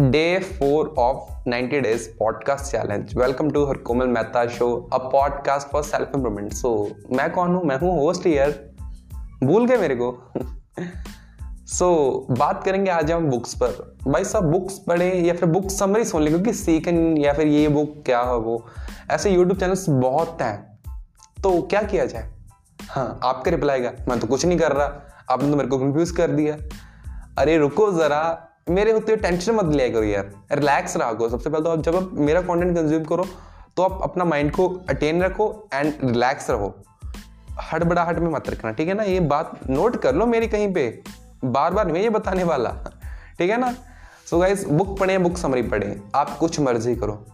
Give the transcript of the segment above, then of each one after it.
Day 4 of 90 days podcast challenge. Welcome to her Komal Mehta show, a podcast for self improvement. So, मैं कौन हूँ? मैं हूँ host यार भूल गए मेरे को। सो so, बात करेंगे आज हम बुक्स पर। भाई साहब बुक्स पढ़े या फिर बुक समरी सुन ले? क्योंकि सीखन या फिर ये बुक क्या है वो? ऐसे यूट्यूब चैनल्स बहुत हैं। तो क्या किया जाए? हाँ आपके रिप्लाई का मैं तो कुछ नहीं कर रहा। आपने तो मेरे को कंफ्यूज कर दिया। अरे रुको जरा। मेरे होते हुए टेंशन मत लिया करो यार। रिलैक्स रहा करो। सबसे पहले तो आप जब आप मेरा कंटेंट कंज्यूम करो तो आप अपना माइंड को अटेन रखो एंड रिलैक्स रहो। हट में मत रखना, ठीक है ना? ये बात नोट कर लो मेरी कहीं पे। बार बार मैं ये बताने वाला। ठीक है ना? सो गाइस बुक पढ़े बुक समरी पढ़े। आप कुछ मर्ज़ी करो।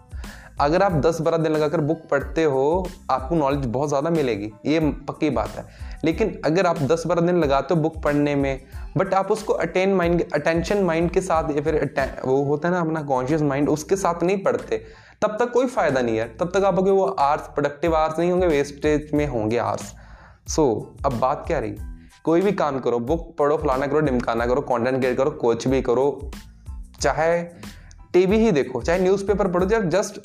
अगर आप 10-12 दिन लगाकर बुक पढ़ते हो, आपको नॉलेज बहुत ज़्यादा मिलेगी। ये पक्की बात है। लेकिन अगर आप 10-12 दिन लगाते हो बुक पढ़ने में बट आप उसको अटेन माइंड अटेंशन माइंड के साथ या फिर वो होता है ना अपना कॉन्शियस माइंड उसके साथ नहीं पढ़ते। तब तक कोई फ़ायदा नहीं है। तब तक आपके वो आर्स प्रोडक्टिव आर्स नहीं होंगे वेस्टेज में होंगे आर्स सो so, अब बात क्या रही? कोई भी काम करो बुक पढ़ो फलाना करो डिमकाना करो कंटेंट क्रिएट करो कुछ भी करो चाहे टीवी ही देखो चाहे न्यूज़पेपर पढ़ो चाहे जस्ट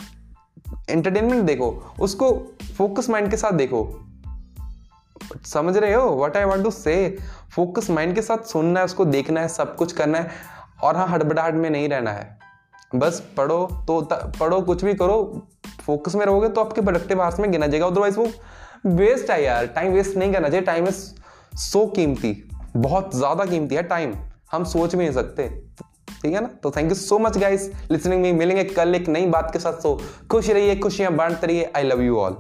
एंटरटेनमेंट देखो उसको फोकस माइंड के साथ देखो। समझ रहे हो? What I want to say focus mind के साथ सुनना है, उसको देखना है, सब कुछ करना है, और हाँ हड़बड़ाहट में नहीं रहना है। बस पढ़ो तो पढ़ो, कुछ भी करो फोकस में रहोगे तो आपके प्रोडक्टिव आवर्स में गिना जाएगा। अदरवाइज़ वो वेस्ट है यार टाइम वेस्ट नहीं करना चाहिए। टाइम इज़ सो कीमती, बहुत ज़्यादा कीमती है टाइम हम सोच भी नहीं सकते। ठीक है ना? तो thank you so much guys listening में मिलेंगे कल एक नई बात के साथ। सो खुश रहिए, खुशियाँ बांटते रहिए। I love you all